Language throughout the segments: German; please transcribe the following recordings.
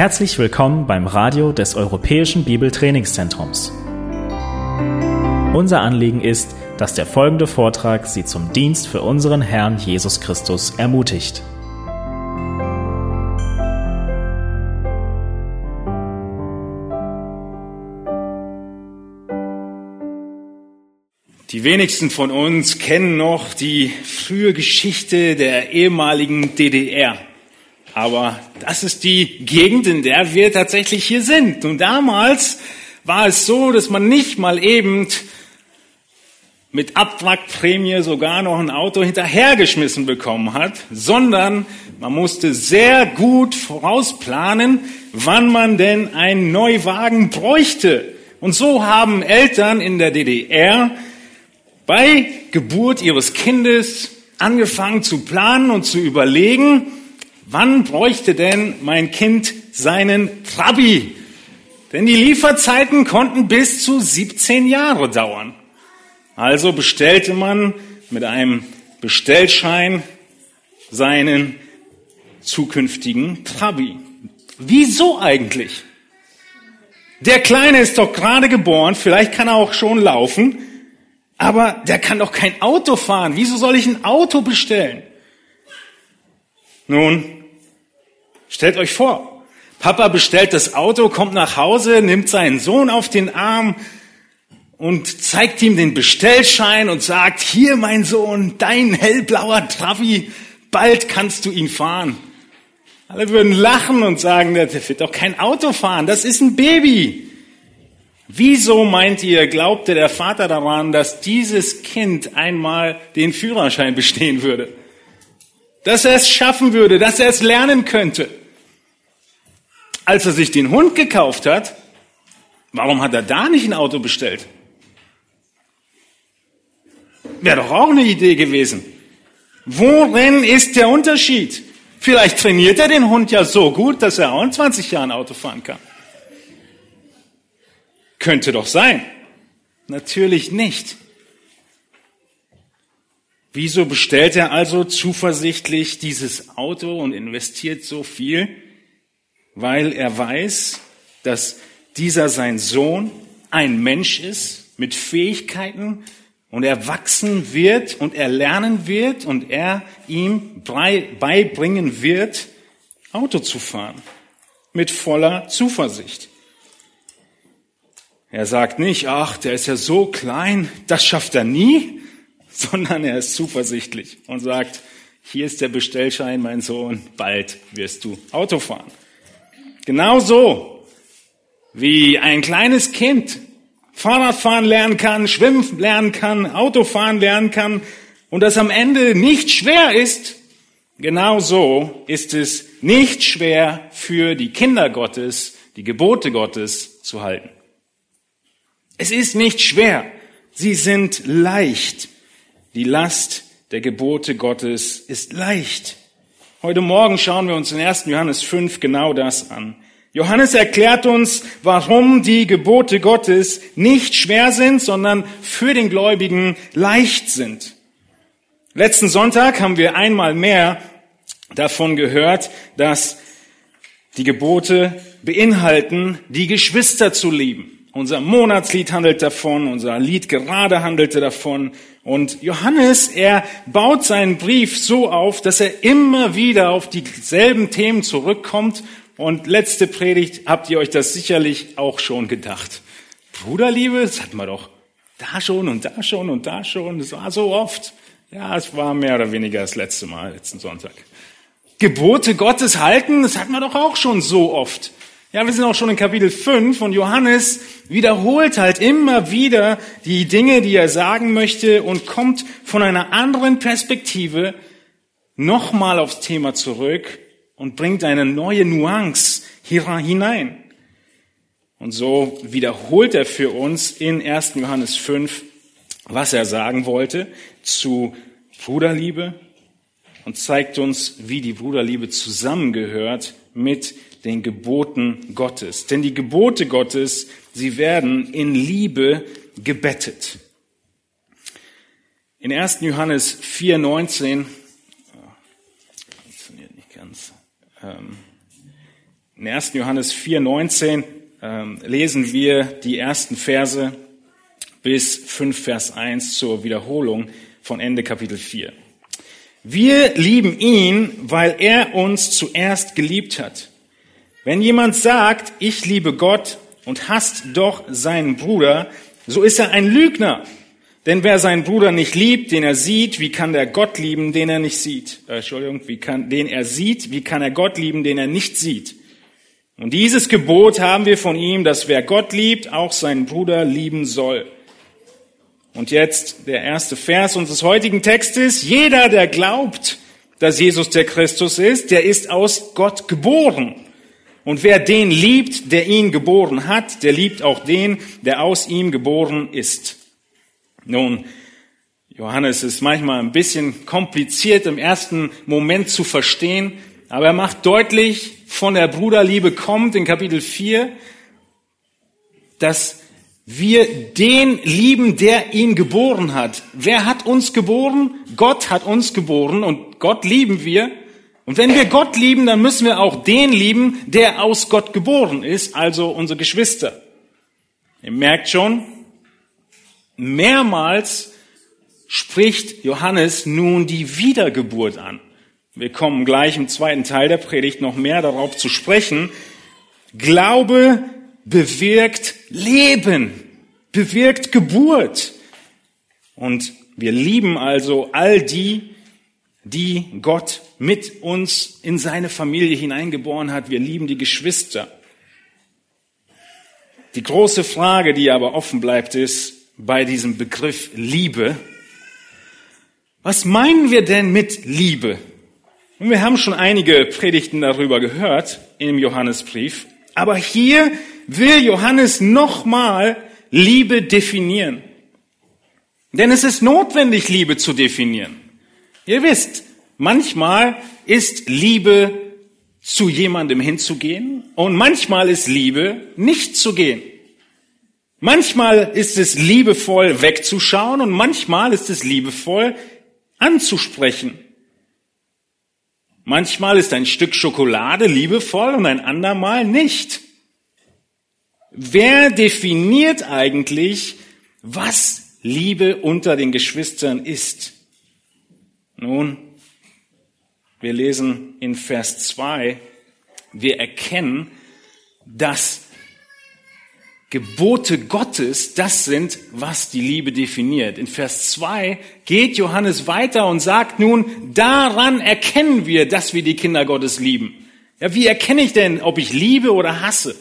Herzlich willkommen beim Radio des Europäischen Bibeltrainingszentrums. Unser Anliegen ist, dass der folgende Vortrag Sie zum Dienst für unseren Herrn Jesus Christus ermutigt. Die wenigsten von uns kennen noch die frühe Geschichte der ehemaligen DDR. Aber das ist die Gegend, in der wir tatsächlich hier sind. Und damals war es so, dass man nicht mal eben mit Abwrackprämie sogar noch ein Auto hinterhergeschmissen bekommen hat, sondern man musste sehr gut vorausplanen, wann man denn einen Neuwagen bräuchte. Und so haben Eltern in der DDR bei Geburt ihres Kindes angefangen zu planen und zu überlegen, wann bräuchte denn mein Kind seinen Trabi? Denn die Lieferzeiten konnten bis zu 17 Jahre dauern. Also bestellte man mit einem Bestellschein seinen zukünftigen Trabi. Wieso eigentlich? Der Kleine ist doch gerade geboren, vielleicht kann er auch schon laufen, aber der kann doch kein Auto fahren. Wieso soll ich ein Auto bestellen? Nun, stellt euch vor, Papa bestellt das Auto, kommt nach Hause, nimmt seinen Sohn auf den Arm und zeigt ihm den Bestellschein und sagt, hier mein Sohn, dein hellblauer Travi, bald kannst du ihn fahren. Alle würden lachen und sagen, der wird doch kein Auto fahren, das ist ein Baby. Wieso meint ihr, glaubte der Vater daran, dass dieses Kind einmal den Führerschein bestehen würde? Dass er es schaffen würde, dass er es lernen könnte? Als er sich den Hund gekauft hat, warum hat er da nicht ein Auto bestellt? Wäre doch auch eine Idee gewesen. Worin ist der Unterschied? Vielleicht trainiert er den Hund ja so gut, dass er auch in 20 Jahren Auto fahren kann. Könnte doch sein. Natürlich nicht. Wieso bestellt er also zuversichtlich dieses Auto und investiert so viel? Weil er weiß, dass dieser sein Sohn ein Mensch ist mit Fähigkeiten und er wachsen wird und er lernen wird und er ihm beibringen wird, Auto zu fahren. Mit voller Zuversicht. Er sagt nicht, ach, der ist ja so klein, das schafft er nie, sondern er ist zuversichtlich und sagt, hier ist der Bestellschein, mein Sohn, bald wirst du Auto fahren. Genauso wie ein kleines Kind Fahrradfahren lernen kann, Schwimmen lernen kann, Autofahren lernen kann und das am Ende nicht schwer ist, genauso ist es nicht schwer für die Kinder Gottes, die Gebote Gottes zu halten. Es ist nicht schwer. Sie sind leicht. Die Last der Gebote Gottes ist leicht. Heute Morgen schauen wir uns in 1. Johannes 5 genau das an. Johannes erklärt uns, warum die Gebote Gottes nicht schwer sind, sondern für den Gläubigen leicht sind. Letzten Sonntag haben wir einmal mehr davon gehört, dass die Gebote beinhalten, die Geschwister zu lieben. Unser Monatslied handelt davon, unser Lied gerade handelte davon. Und Johannes, er baut seinen Brief so auf, dass er immer wieder auf dieselben Themen zurückkommt. Und letzte Predigt habt ihr euch das sicherlich auch schon gedacht. Bruderliebe, das hatten wir doch da schon und da schon und da schon. Das war so oft. Ja, es war mehr oder weniger das letzte Mal, letzten Sonntag. Gebote Gottes halten, das hatten wir doch auch schon so oft. Ja, wir sind auch schon in Kapitel 5 und Johannes wiederholt halt immer wieder die Dinge, die er sagen möchte und kommt von einer anderen Perspektive nochmal aufs Thema zurück und bringt eine neue Nuance hier hinein. Und so wiederholt er für uns in 1. Johannes 5, was er sagen wollte zu Bruderliebe und zeigt uns, wie die Bruderliebe zusammengehört mit den Geboten Gottes. Denn die Gebote Gottes, sie werden in Liebe gebettet. In 1. Johannes 4, 19, funktioniert nicht ganz, ähm, In 1. Johannes 4, 19 ähm, lesen wir die ersten Verse bis 5 Vers 1 zur Wiederholung von Ende Kapitel 4. Wir lieben ihn, weil er uns zuerst geliebt hat. Wenn jemand sagt, ich liebe Gott und hasst doch seinen Bruder, so ist er ein Lügner. Denn wer seinen Bruder nicht liebt, den er sieht, wie kann der Gott lieben, den er nicht sieht? Äh, Entschuldigung, wie kann, den er sieht, wie kann er Gott lieben, den er nicht sieht? Und dieses Gebot haben wir von ihm, dass wer Gott liebt, auch seinen Bruder lieben soll. Und jetzt der erste Vers unseres heutigen Textes. Jeder, der glaubt, dass Jesus der Christus ist, der ist aus Gott geboren. Und wer den liebt, der ihn geboren hat, der liebt auch den, der aus ihm geboren ist. Nun, Johannes ist manchmal ein bisschen kompliziert im ersten Moment zu verstehen, aber er macht deutlich, von der Bruderliebe kommt in Kapitel 4, dass wir den lieben, der ihn geboren hat. Wer hat uns geboren? Gott hat uns geboren und Gott lieben wir. Und wenn wir Gott lieben, dann müssen wir auch den lieben, der aus Gott geboren ist, also unsere Geschwister. Ihr merkt schon, mehrmals spricht Johannes nun die Wiedergeburt an. Wir kommen gleich im zweiten Teil der Predigt noch mehr darauf zu sprechen. Glaube bewirkt Leben, bewirkt Geburt. Und wir lieben also all die, die Gott mit uns in seine Familie hineingeboren hat. Wir lieben die Geschwister. Die große Frage, die aber offen bleibt, ist bei diesem Begriff Liebe. Was meinen wir denn mit Liebe? Und wir haben schon einige Predigten darüber gehört im Johannesbrief. Aber hier will Johannes nochmal Liebe definieren. Denn es ist notwendig, Liebe zu definieren. Ihr wisst, manchmal ist Liebe zu jemandem hinzugehen und manchmal ist Liebe nicht zu gehen. Manchmal ist es liebevoll wegzuschauen und manchmal ist es liebevoll anzusprechen. Manchmal ist ein Stück Schokolade liebevoll und ein andermal nicht. Wer definiert eigentlich, was Liebe unter den Geschwistern ist? Nun, wir lesen in Vers 2, wir erkennen, dass Gebote Gottes, das sind, was die Liebe definiert. In Vers 2 geht Johannes weiter und sagt nun, daran erkennen wir, dass wir die Kinder Gottes lieben. Ja, wie erkenne ich denn, ob ich liebe oder hasse?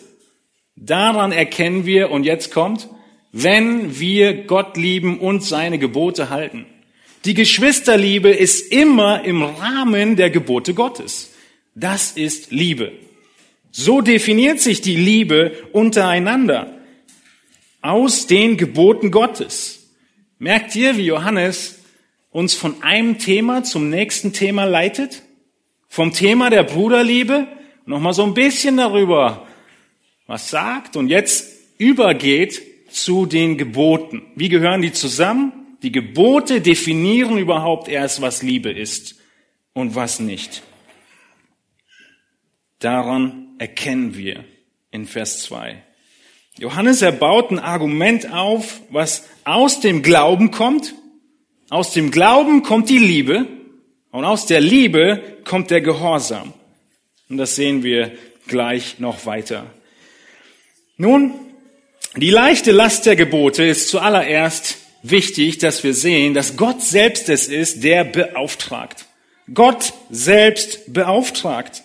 Daran erkennen wir, und jetzt kommt, wenn wir Gott lieben und seine Gebote halten. Die Geschwisterliebe ist immer im Rahmen der Gebote Gottes. Das ist Liebe. So definiert sich die Liebe untereinander aus den Geboten Gottes. Merkt ihr, wie Johannes uns von einem Thema zum nächsten Thema leitet? Vom Thema der Bruderliebe nochmal so ein bisschen darüber was sagt und jetzt übergeht zu den Geboten. Wie gehören die zusammen? Die Gebote definieren überhaupt erst, was Liebe ist und was nicht. Daran erkennen wir in Vers 2. Johannes erbaut ein Argument auf, was aus dem Glauben kommt. Aus dem Glauben kommt die Liebe und aus der Liebe kommt der Gehorsam. Und das sehen wir gleich noch weiter. Nun, die leichte Last der Gebote ist zuallererst wichtig, dass wir sehen, dass Gott selbst es ist, der beauftragt. Gott selbst beauftragt.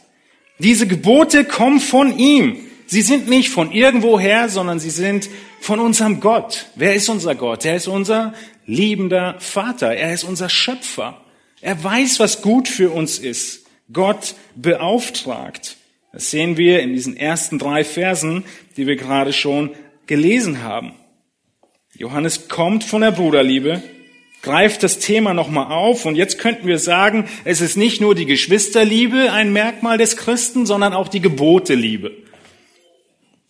Diese Gebote kommen von ihm. Sie sind nicht von irgendwoher, sondern sie sind von unserem Gott. Wer ist unser Gott? Er ist unser liebender Vater. Er ist unser Schöpfer. Er weiß, was gut für uns ist. Gott beauftragt. Das sehen wir in diesen ersten drei Versen, die wir gerade schon gelesen haben. Johannes kommt von der Bruderliebe, greift das Thema nochmal auf und jetzt könnten wir sagen, es ist nicht nur die Geschwisterliebe ein Merkmal des Christen, sondern auch die Geboteliebe.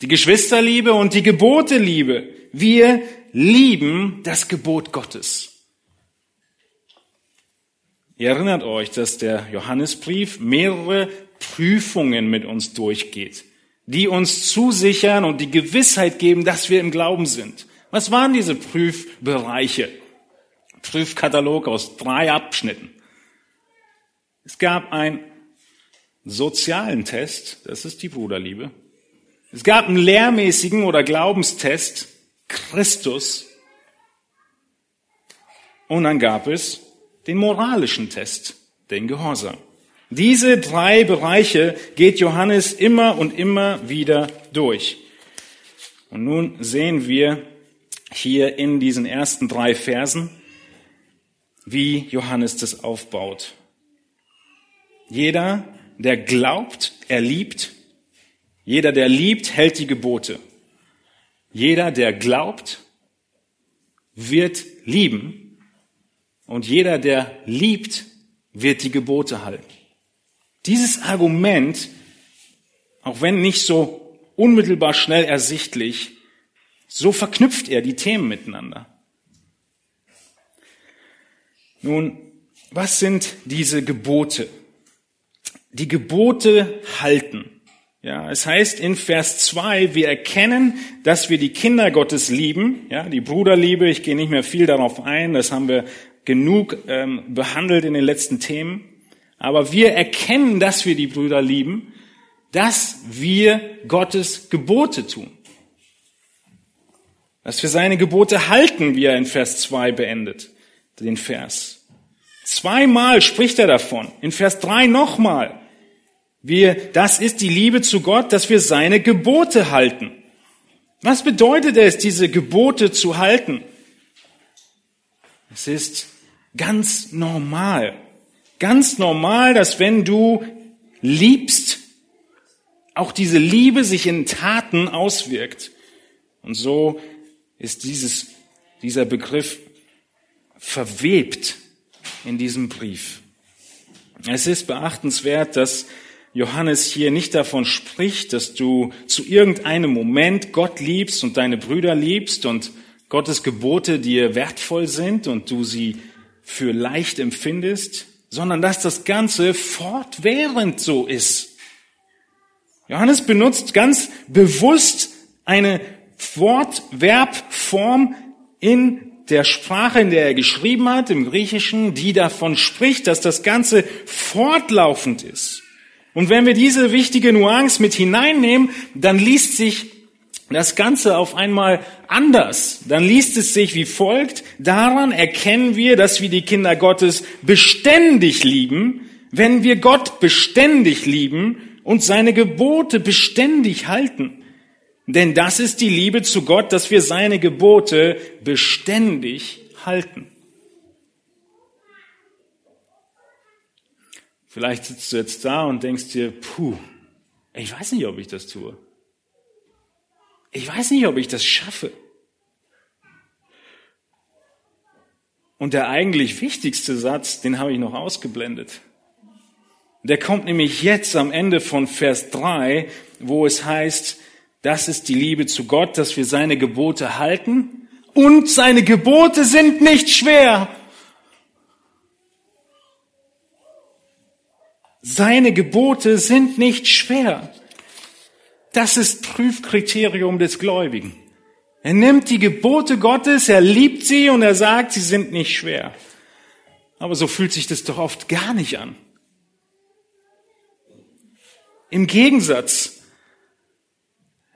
Die Geschwisterliebe und die Geboteliebe. Wir lieben das Gebot Gottes. Ihr erinnert euch, dass der Johannesbrief mehrere Prüfungen mit uns durchgeht. die uns zusichern und die Gewissheit geben, dass wir im Glauben sind. Was waren diese Prüfbereiche? Prüfkatalog aus drei Abschnitten. Es gab einen sozialen Test, das ist die Bruderliebe. Es gab einen lehrmäßigen oder Glaubenstest, Christus. Und dann gab es den moralischen Test, den Gehorsam. Diese drei Bereiche geht Johannes immer und immer wieder durch. Und nun sehen wir hier in diesen ersten drei Versen, wie Johannes das aufbaut. Jeder, der glaubt, er liebt, jeder, der liebt, hält die Gebote. Jeder, der glaubt, wird lieben. Und jeder, der liebt, wird die Gebote halten. Dieses Argument, auch wenn nicht so unmittelbar schnell ersichtlich, so verknüpft er die Themen miteinander. Nun, was sind diese Gebote? Die Gebote halten. Ja, es heißt in Vers 2, wir erkennen, dass wir die Kinder Gottes lieben, ja, die Bruderliebe, ich gehe nicht mehr viel darauf ein, das haben wir genug ähm, behandelt in den letzten Themen, aber wir erkennen, dass wir die Brüder lieben, dass wir Gottes Gebote tun. Dass wir seine Gebote halten, wie er in Vers 2 beendet, den Vers. Zweimal spricht er davon, in Vers 3 nochmal. Wir, das ist die Liebe zu Gott, dass wir seine Gebote halten. Was bedeutet es, diese Gebote zu halten? Es ist ganz normal, ganz normal, dass wenn du liebst, auch diese Liebe sich in Taten auswirkt. Und so ist dieses, dieser Begriff verwebt in diesem Brief. Es ist beachtenswert, dass Johannes hier nicht davon spricht, dass du zu irgendeinem Moment Gott liebst und deine Brüder liebst und Gottes Gebote dir wertvoll sind und du sie für leicht empfindest, sondern dass das Ganze fortwährend so ist. Johannes benutzt ganz bewusst eine Wortverbform in der Sprache, in der er geschrieben hat, im Griechischen, die davon spricht, dass das Ganze fortlaufend ist. Und wenn wir diese wichtige Nuance mit hineinnehmen, dann liest sich das Ganze auf einmal anders. Dann liest es sich wie folgt. Daran erkennen wir, dass wir die Kinder Gottes beständig lieben, wenn wir Gott beständig lieben und seine Gebote beständig halten. Denn das ist die Liebe zu Gott, dass wir seine Gebote beständig halten. Vielleicht sitzt du jetzt da und denkst dir, puh, ich weiß nicht, ob ich das tue. Ich weiß nicht, ob ich das schaffe. Und der eigentlich wichtigste Satz, den habe ich noch ausgeblendet. Der kommt nämlich jetzt am Ende von Vers 3, wo es heißt, das ist die Liebe zu Gott, dass wir seine Gebote halten und seine Gebote sind nicht schwer. Seine Gebote sind nicht schwer. Das ist Prüfkriterium des Gläubigen. Er nimmt die Gebote Gottes, er liebt sie und er sagt, sie sind nicht schwer. Aber so fühlt sich das doch oft gar nicht an. Im Gegensatz,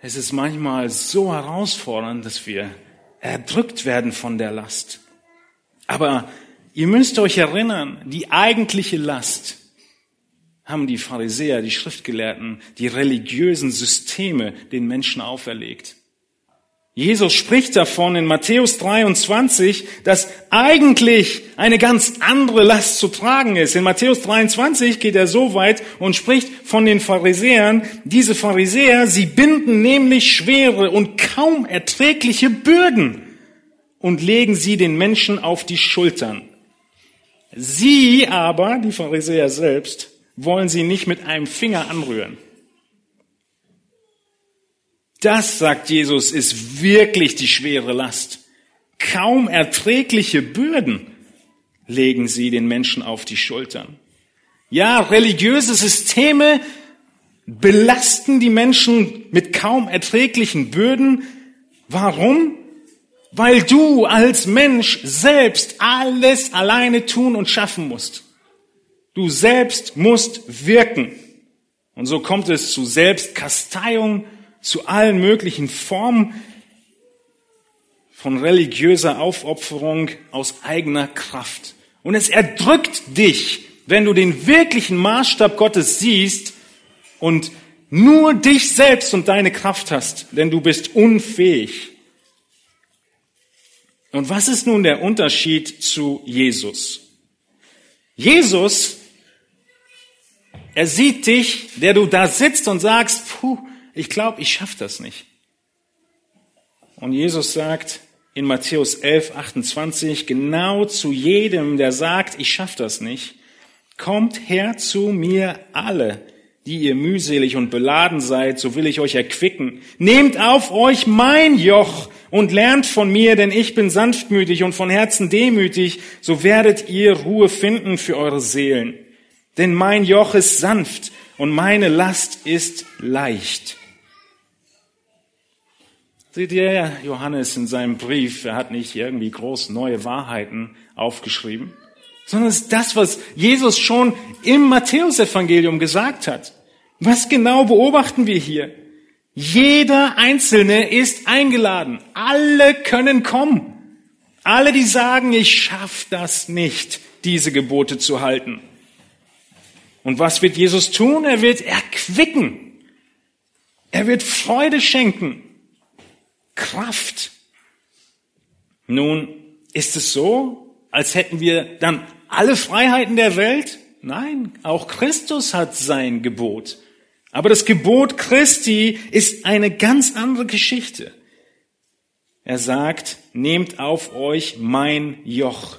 es ist manchmal so herausfordernd, dass wir erdrückt werden von der Last. Aber ihr müsst euch erinnern, die eigentliche Last, haben die Pharisäer, die Schriftgelehrten, die religiösen Systeme den Menschen auferlegt. Jesus spricht davon in Matthäus 23, dass eigentlich eine ganz andere Last zu tragen ist. In Matthäus 23 geht er so weit und spricht von den Pharisäern. Diese Pharisäer, sie binden nämlich schwere und kaum erträgliche Bürden und legen sie den Menschen auf die Schultern. Sie aber, die Pharisäer selbst, wollen sie nicht mit einem Finger anrühren. Das, sagt Jesus, ist wirklich die schwere Last. Kaum erträgliche Bürden legen sie den Menschen auf die Schultern. Ja, religiöse Systeme belasten die Menschen mit kaum erträglichen Bürden. Warum? Weil du als Mensch selbst alles alleine tun und schaffen musst. Du selbst musst wirken. Und so kommt es zu Selbstkasteiung, zu allen möglichen Formen von religiöser Aufopferung aus eigener Kraft. Und es erdrückt dich, wenn du den wirklichen Maßstab Gottes siehst und nur dich selbst und deine Kraft hast, denn du bist unfähig. Und was ist nun der Unterschied zu Jesus? Jesus, er sieht dich, der du da sitzt und sagst, puh, ich glaube, ich schaff das nicht. Und Jesus sagt in Matthäus 11, 28, genau zu jedem, der sagt, ich schaff das nicht, kommt her zu mir alle, die ihr mühselig und beladen seid, so will ich euch erquicken. Nehmt auf euch mein Joch und lernt von mir, denn ich bin sanftmütig und von Herzen demütig, so werdet ihr Ruhe finden für eure Seelen. Denn mein Joch ist sanft und meine Last ist leicht. Seht ihr, Johannes in seinem Brief, er hat nicht irgendwie groß neue Wahrheiten aufgeschrieben, sondern es ist das, was Jesus schon im Matthäusevangelium gesagt hat. Was genau beobachten wir hier? Jeder Einzelne ist eingeladen. Alle können kommen. Alle, die sagen, ich schaff das nicht, diese Gebote zu halten. Und was wird Jesus tun? Er wird erquicken. Er wird Freude schenken. Kraft. Nun, ist es so, als hätten wir dann alle Freiheiten der Welt? Nein, auch Christus hat sein Gebot. Aber das Gebot Christi ist eine ganz andere Geschichte. Er sagt, nehmt auf euch mein Joch.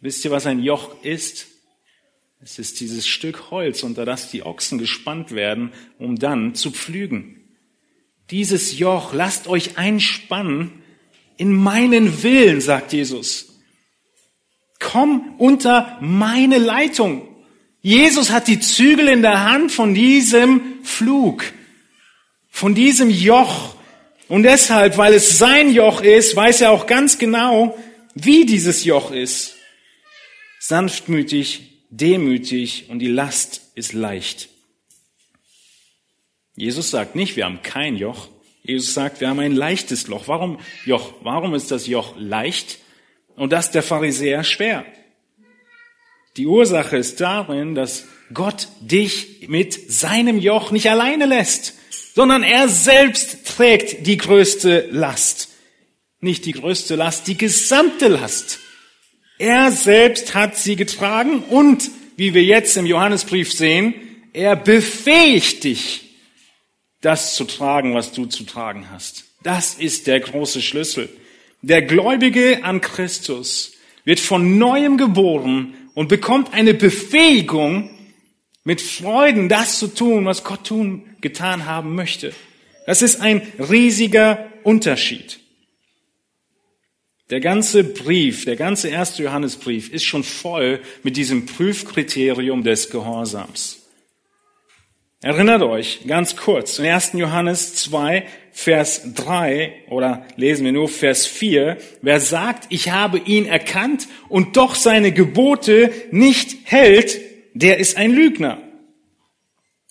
Wisst ihr, was ein Joch ist? Es ist dieses Stück Holz, unter das die Ochsen gespannt werden, um dann zu pflügen. Dieses Joch, lasst euch einspannen in meinen Willen, sagt Jesus. Komm unter meine Leitung. Jesus hat die Zügel in der Hand von diesem Flug, von diesem Joch. Und deshalb, weil es sein Joch ist, weiß er auch ganz genau, wie dieses Joch ist. Sanftmütig, demütig und die Last ist leicht. Jesus sagt nicht, wir haben kein Joch. Jesus sagt, wir haben ein leichtes Loch. Warum Joch? Warum ist das Joch leicht und das der Pharisäer schwer? Die Ursache ist darin, dass Gott dich mit seinem Joch nicht alleine lässt, sondern er selbst trägt die größte Last. Nicht die größte Last, die gesamte Last. Er selbst hat sie getragen und, wie wir jetzt im Johannesbrief sehen, er befähigt dich, das zu tragen, was du zu tragen hast. Das ist der große Schlüssel. Der Gläubige an Christus wird von neuem geboren und bekommt eine Befähigung, mit Freuden das zu tun, was Gott tun, getan haben möchte. Das ist ein riesiger Unterschied. Der ganze Brief, der ganze erste Johannesbrief ist schon voll mit diesem Prüfkriterium des Gehorsams. Erinnert euch ganz kurz, in 1. Johannes 2, Vers 3 oder lesen wir nur Vers 4, wer sagt, ich habe ihn erkannt und doch seine Gebote nicht hält, der ist ein Lügner.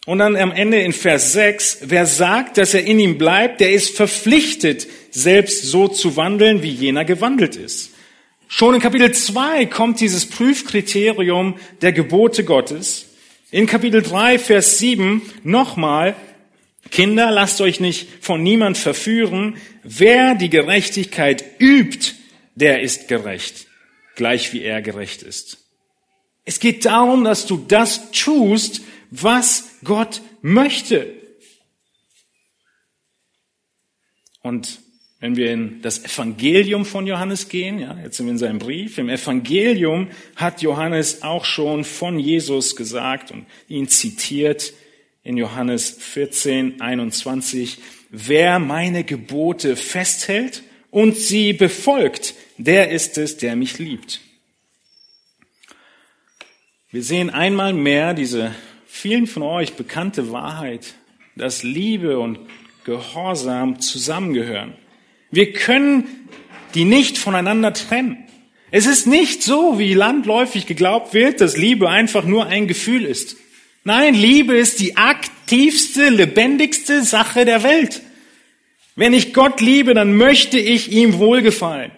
Und dann am Ende in Vers 6, wer sagt, dass er in ihm bleibt, der ist verpflichtet, selbst so zu wandeln, wie jener gewandelt ist. Schon in Kapitel 2 kommt dieses Prüfkriterium der Gebote Gottes. In Kapitel 3, Vers 7 nochmal, Kinder, lasst euch nicht von niemand verführen. Wer die Gerechtigkeit übt, der ist gerecht, gleich wie er gerecht ist. Es geht darum, dass du das tust, was Gott möchte. Und wenn wir in das Evangelium von Johannes gehen, ja, jetzt sind wir in seinem Brief, im Evangelium hat Johannes auch schon von Jesus gesagt und ihn zitiert in Johannes 14, 21, wer meine Gebote festhält und sie befolgt, der ist es, der mich liebt. Wir sehen einmal mehr diese vielen von euch bekannte Wahrheit, dass Liebe und Gehorsam zusammengehören. Wir können die nicht voneinander trennen. Es ist nicht so, wie landläufig geglaubt wird, dass Liebe einfach nur ein Gefühl ist. Nein, Liebe ist die aktivste, lebendigste Sache der Welt. Wenn ich Gott liebe, dann möchte ich ihm wohlgefallen.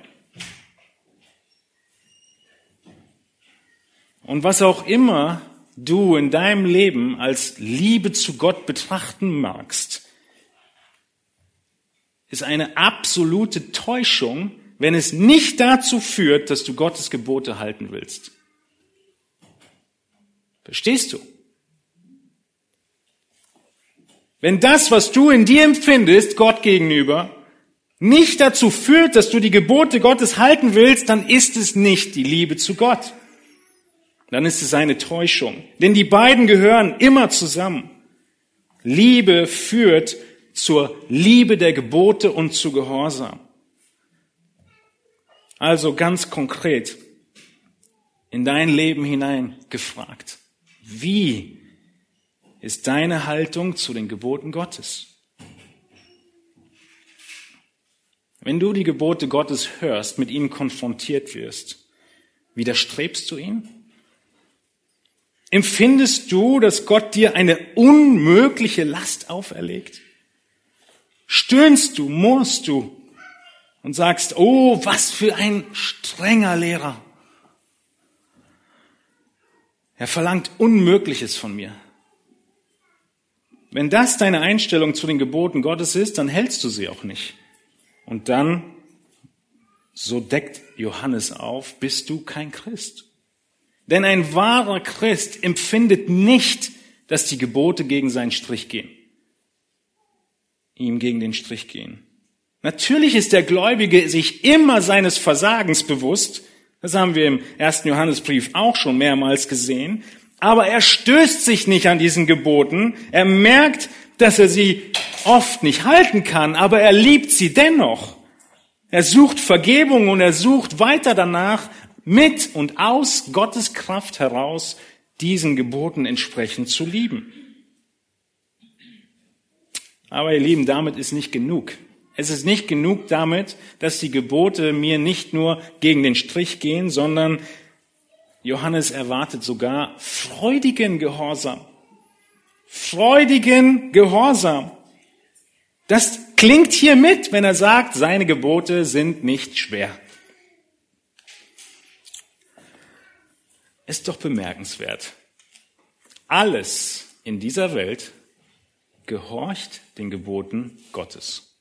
Und was auch immer du in deinem Leben als Liebe zu Gott betrachten magst, ist eine absolute Täuschung, wenn es nicht dazu führt, dass du Gottes Gebote halten willst. Verstehst du? Wenn das, was du in dir empfindest, Gott gegenüber, nicht dazu führt, dass du die Gebote Gottes halten willst, dann ist es nicht die Liebe zu Gott. Dann ist es eine Täuschung. Denn die beiden gehören immer zusammen. Liebe führt zur Liebe der Gebote und zu Gehorsam. Also ganz konkret in dein Leben hinein gefragt. Wie ist deine Haltung zu den Geboten Gottes? Wenn du die Gebote Gottes hörst, mit ihnen konfrontiert wirst, widerstrebst du ihnen? Empfindest du, dass Gott dir eine unmögliche Last auferlegt? Stöhnst du, murrst du und sagst, oh, was für ein strenger Lehrer. Er verlangt Unmögliches von mir. Wenn das deine Einstellung zu den Geboten Gottes ist, dann hältst du sie auch nicht. Und dann, so deckt Johannes auf, bist du kein Christ. Denn ein wahrer Christ empfindet nicht, dass die Gebote gegen seinen Strich gehen. Ihm gegen den Strich gehen. Natürlich ist der Gläubige sich immer seines Versagens bewusst. Das haben wir im ersten Johannesbrief auch schon mehrmals gesehen. Aber er stößt sich nicht an diesen Geboten. Er merkt, dass er sie oft nicht halten kann, aber er liebt sie dennoch. Er sucht Vergebung und er sucht weiter danach, mit und aus Gottes Kraft heraus diesen Geboten entsprechend zu lieben. Aber ihr Lieben, damit ist nicht genug. Es ist nicht genug damit, dass die Gebote mir nicht nur gegen den Strich gehen, sondern Johannes erwartet sogar freudigen Gehorsam. Freudigen Gehorsam. Das klingt hier mit, wenn er sagt, seine Gebote sind nicht schwer. Ist doch bemerkenswert. Alles in dieser Welt gehorcht den Geboten Gottes.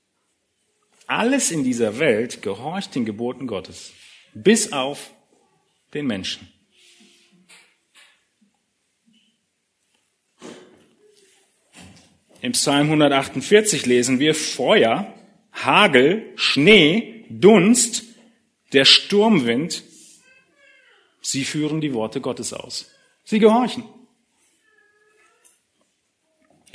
Alles in dieser Welt gehorcht den Geboten Gottes, bis auf den Menschen. Im Psalm 148 lesen wir Feuer, Hagel, Schnee, Dunst, der Sturmwind, sie führen die Worte Gottes aus. Sie gehorchen.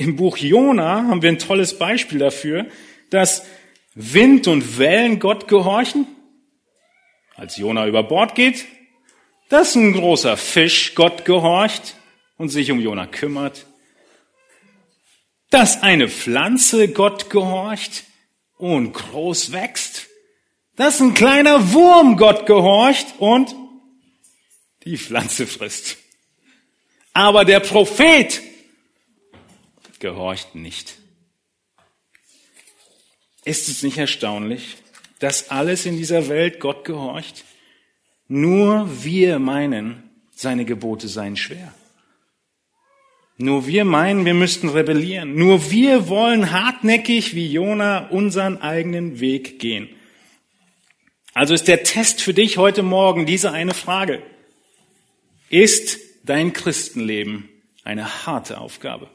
Im Buch Jona haben wir ein tolles Beispiel dafür, dass Wind und Wellen Gott gehorchen. Als Jona über Bord geht, dass ein großer Fisch Gott gehorcht und sich um Jona kümmert. Dass eine Pflanze Gott gehorcht und groß wächst. Dass ein kleiner Wurm Gott gehorcht und die Pflanze frisst. Aber der Prophet gehorcht nicht. Ist es nicht erstaunlich, dass alles in dieser Welt Gott gehorcht? Nur wir meinen, seine Gebote seien schwer. Nur wir meinen, wir müssten rebellieren. Nur wir wollen hartnäckig wie Jona unseren eigenen Weg gehen. Also ist der Test für dich heute Morgen diese eine Frage. Ist dein Christenleben eine harte Aufgabe?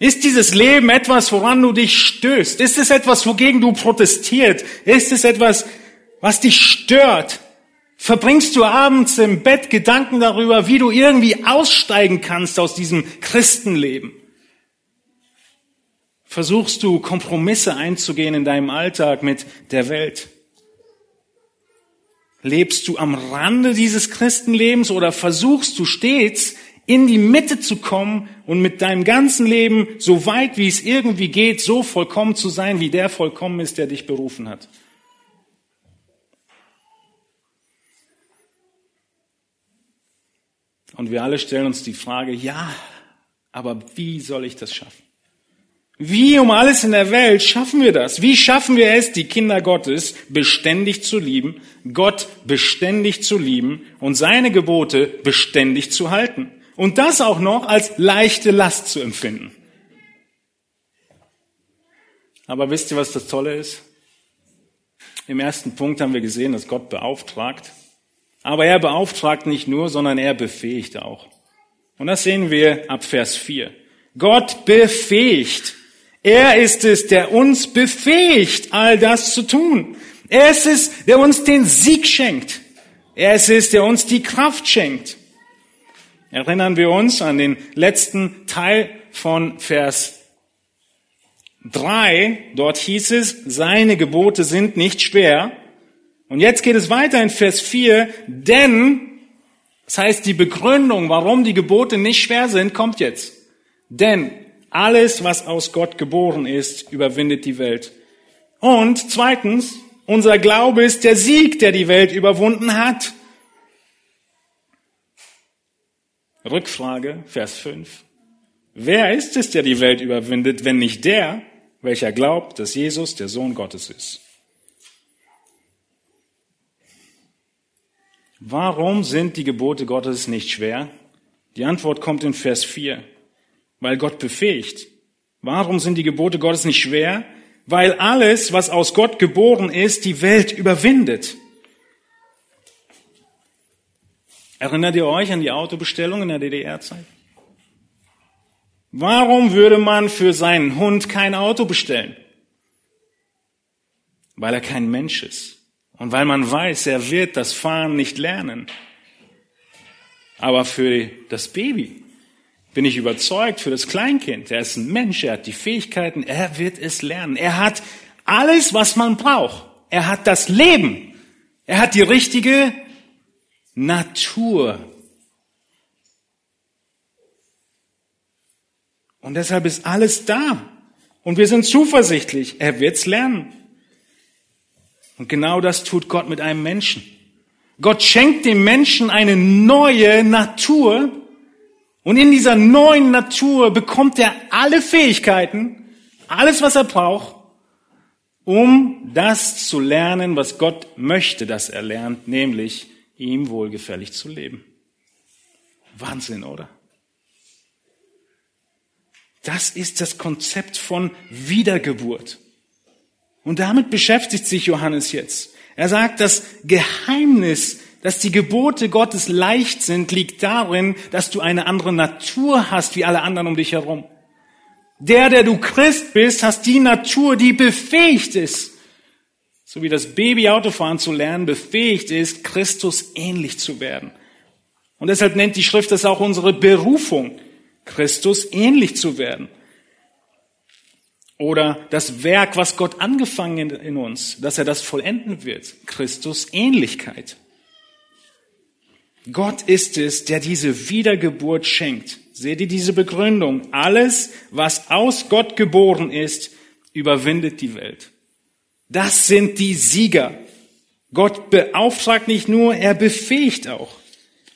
Ist dieses Leben etwas, woran du dich stößt? Ist es etwas, wogegen du protestiert? Ist es etwas, was dich stört? Verbringst du abends im Bett Gedanken darüber, wie du irgendwie aussteigen kannst aus diesem Christenleben? Versuchst du Kompromisse einzugehen in deinem Alltag mit der Welt? Lebst du am Rande dieses Christenlebens oder versuchst du stets in die Mitte zu kommen und mit deinem ganzen Leben, so weit wie es irgendwie geht, so vollkommen zu sein, wie der vollkommen ist, der dich berufen hat. Und wir alle stellen uns die Frage, ja, aber wie soll ich das schaffen? Wie um alles in der Welt schaffen wir das? Wie schaffen wir es, die Kinder Gottes beständig zu lieben, Gott beständig zu lieben und seine Gebote beständig zu halten? Und das auch noch als leichte Last zu empfinden. Aber wisst ihr, was das Tolle ist? Im ersten Punkt haben wir gesehen, dass Gott beauftragt. Aber er beauftragt nicht nur, sondern er befähigt auch. Und das sehen wir ab Vers 4. Gott befähigt. Er ist es, der uns befähigt, all das zu tun. Er ist es, der uns den Sieg schenkt. Er ist es, der uns die Kraft schenkt. Erinnern wir uns an den letzten Teil von Vers 3. Dort hieß es, seine Gebote sind nicht schwer. Und jetzt geht es weiter in Vers 4, denn, das heißt die Begründung, warum die Gebote nicht schwer sind, kommt jetzt. Denn alles, was aus Gott geboren ist, überwindet die Welt. Und zweitens, unser Glaube ist der Sieg, der die Welt überwunden hat. Rückfrage, Vers 5. Wer ist es, der die Welt überwindet, wenn nicht der, welcher glaubt, dass Jesus der Sohn Gottes ist? Warum sind die Gebote Gottes nicht schwer? Die Antwort kommt in Vers 4 weil Gott befähigt. Warum sind die Gebote Gottes nicht schwer? Weil alles, was aus Gott geboren ist, die Welt überwindet. Erinnert ihr euch an die Autobestellung in der DDR-Zeit? Warum würde man für seinen Hund kein Auto bestellen? Weil er kein Mensch ist. Und weil man weiß, er wird das Fahren nicht lernen. Aber für das Baby bin ich überzeugt für das Kleinkind. Er ist ein Mensch, er hat die Fähigkeiten, er wird es lernen. Er hat alles, was man braucht. Er hat das Leben. Er hat die richtige Natur. Und deshalb ist alles da. Und wir sind zuversichtlich. Er wird's lernen. Und genau das tut Gott mit einem Menschen. Gott schenkt dem Menschen eine neue Natur, und in dieser neuen Natur bekommt er alle Fähigkeiten, alles, was er braucht, um das zu lernen, was Gott möchte, dass er lernt, nämlich ihm wohlgefällig zu leben. Wahnsinn, oder? Das ist das Konzept von Wiedergeburt. Und damit beschäftigt sich Johannes jetzt. Er sagt, das Geheimnis dass die Gebote Gottes leicht sind, liegt darin, dass du eine andere Natur hast wie alle anderen um dich herum. Der, der du Christ bist, hast die Natur, die befähigt ist, so wie das Baby Autofahren zu lernen befähigt ist, Christus ähnlich zu werden. Und deshalb nennt die Schrift das auch unsere Berufung, Christus ähnlich zu werden. Oder das Werk, was Gott angefangen in uns, dass er das vollenden wird, Christus Ähnlichkeit. Gott ist es, der diese Wiedergeburt schenkt. Seht ihr diese Begründung? Alles, was aus Gott geboren ist, überwindet die Welt. Das sind die Sieger. Gott beauftragt nicht nur, er befähigt auch.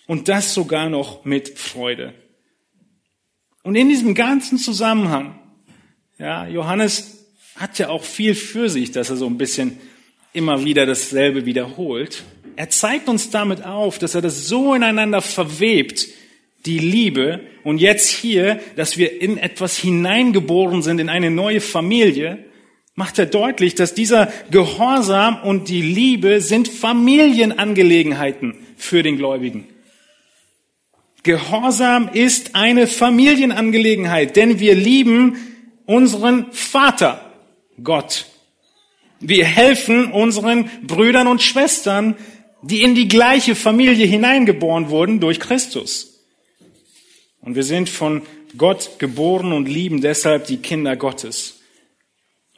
Und das sogar noch mit Freude. Und in diesem ganzen Zusammenhang, ja, Johannes hat ja auch viel für sich, dass er so ein bisschen immer wieder dasselbe wiederholt. Er zeigt uns damit auf, dass er das so ineinander verwebt, die Liebe, und jetzt hier, dass wir in etwas hineingeboren sind, in eine neue Familie, macht er deutlich, dass dieser Gehorsam und die Liebe sind Familienangelegenheiten für den Gläubigen. Gehorsam ist eine Familienangelegenheit, denn wir lieben unseren Vater, Gott. Wir helfen unseren Brüdern und Schwestern die in die gleiche Familie hineingeboren wurden durch Christus. Und wir sind von Gott geboren und lieben deshalb die Kinder Gottes.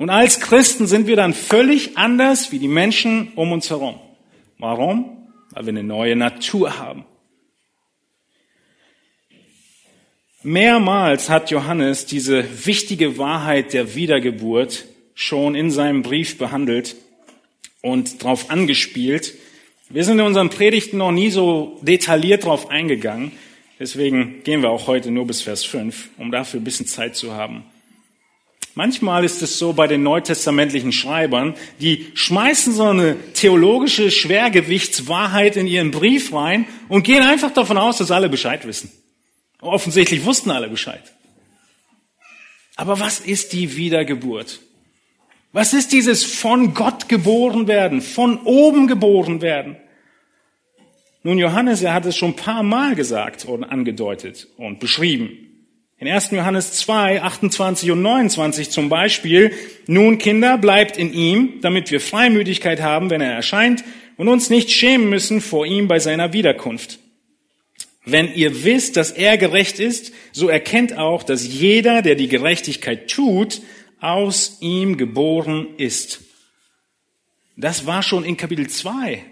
Und als Christen sind wir dann völlig anders wie die Menschen um uns herum. Warum? Weil wir eine neue Natur haben. Mehrmals hat Johannes diese wichtige Wahrheit der Wiedergeburt schon in seinem Brief behandelt und darauf angespielt. Wir sind in unseren Predigten noch nie so detailliert darauf eingegangen. Deswegen gehen wir auch heute nur bis Vers 5, um dafür ein bisschen Zeit zu haben. Manchmal ist es so bei den neutestamentlichen Schreibern, die schmeißen so eine theologische Schwergewichtswahrheit in ihren Brief rein und gehen einfach davon aus, dass alle Bescheid wissen. Offensichtlich wussten alle Bescheid. Aber was ist die Wiedergeburt? Was ist dieses von Gott geboren werden, von oben geboren werden? Nun, Johannes, er hat es schon ein paar Mal gesagt und angedeutet und beschrieben. In 1. Johannes 2, 28 und 29 zum Beispiel, nun Kinder, bleibt in ihm, damit wir Freimütigkeit haben, wenn er erscheint und uns nicht schämen müssen vor ihm bei seiner Wiederkunft. Wenn ihr wisst, dass er gerecht ist, so erkennt auch, dass jeder, der die Gerechtigkeit tut, aus ihm geboren ist. Das war schon in Kapitel 2.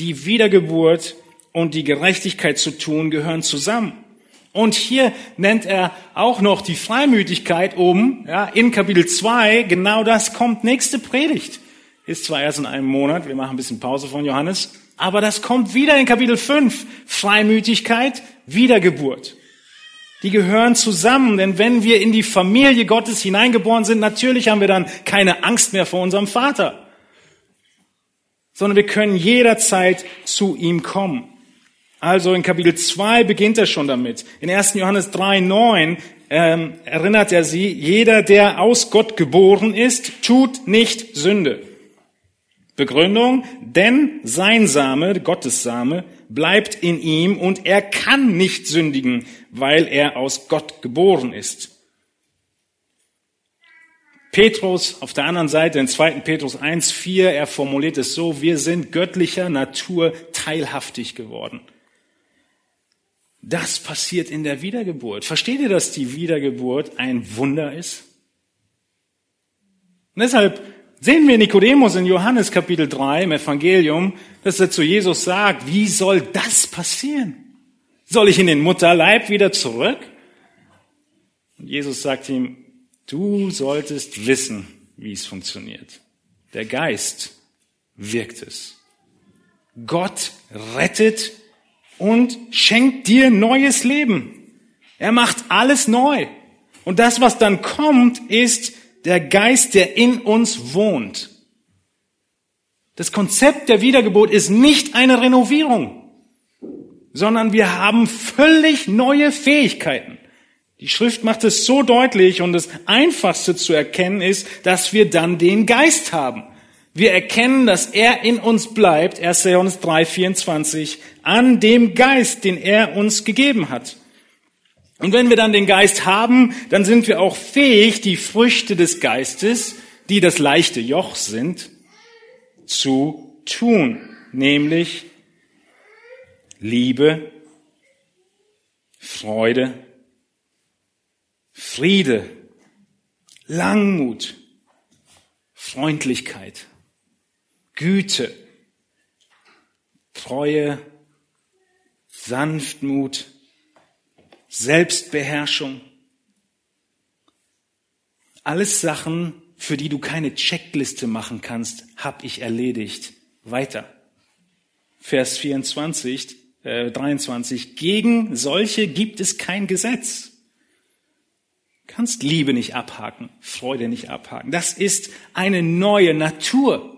Die Wiedergeburt und die Gerechtigkeit zu tun gehören zusammen. Und hier nennt er auch noch die Freimütigkeit um, ja, in Kapitel 2. Genau das kommt nächste Predigt. Ist zwar erst in einem Monat, wir machen ein bisschen Pause von Johannes, aber das kommt wieder in Kapitel 5. Freimütigkeit, Wiedergeburt. Die gehören zusammen, denn wenn wir in die Familie Gottes hineingeboren sind, natürlich haben wir dann keine Angst mehr vor unserem Vater, sondern wir können jederzeit zu ihm kommen. Also in Kapitel 2 beginnt er schon damit. In 1. Johannes 3, 9 ähm, erinnert er sie, jeder, der aus Gott geboren ist, tut nicht Sünde. Begründung, denn sein Same, Gottes Same, bleibt in ihm und er kann nicht sündigen, weil er aus Gott geboren ist. Petrus auf der anderen Seite in 2. Petrus 1, 4, er formuliert es so, wir sind göttlicher Natur teilhaftig geworden. Das passiert in der Wiedergeburt. Versteht ihr, dass die Wiedergeburt ein Wunder ist? Und deshalb sehen wir Nikodemus in Johannes Kapitel 3 im Evangelium, dass er zu Jesus sagt, wie soll das passieren? Soll ich in den Mutterleib wieder zurück? Und Jesus sagt ihm, du solltest wissen, wie es funktioniert. Der Geist wirkt es. Gott rettet und schenkt dir neues Leben. Er macht alles neu. Und das, was dann kommt, ist der Geist, der in uns wohnt. Das Konzept der Wiedergeburt ist nicht eine Renovierung, sondern wir haben völlig neue Fähigkeiten. Die Schrift macht es so deutlich und das Einfachste zu erkennen ist, dass wir dann den Geist haben. Wir erkennen, dass er in uns bleibt, 1. Johannes 3, 24, an dem Geist, den er uns gegeben hat. Und wenn wir dann den Geist haben, dann sind wir auch fähig, die Früchte des Geistes, die das leichte Joch sind, zu tun, nämlich Liebe, Freude, Friede, Langmut, Freundlichkeit, Güte, Treue, Sanftmut, Selbstbeherrschung. Alles Sachen, für die du keine Checkliste machen kannst, hab ich erledigt. Weiter. Vers 24, äh, 23. Gegen solche gibt es kein Gesetz. Kannst Liebe nicht abhaken, Freude nicht abhaken. Das ist eine neue Natur,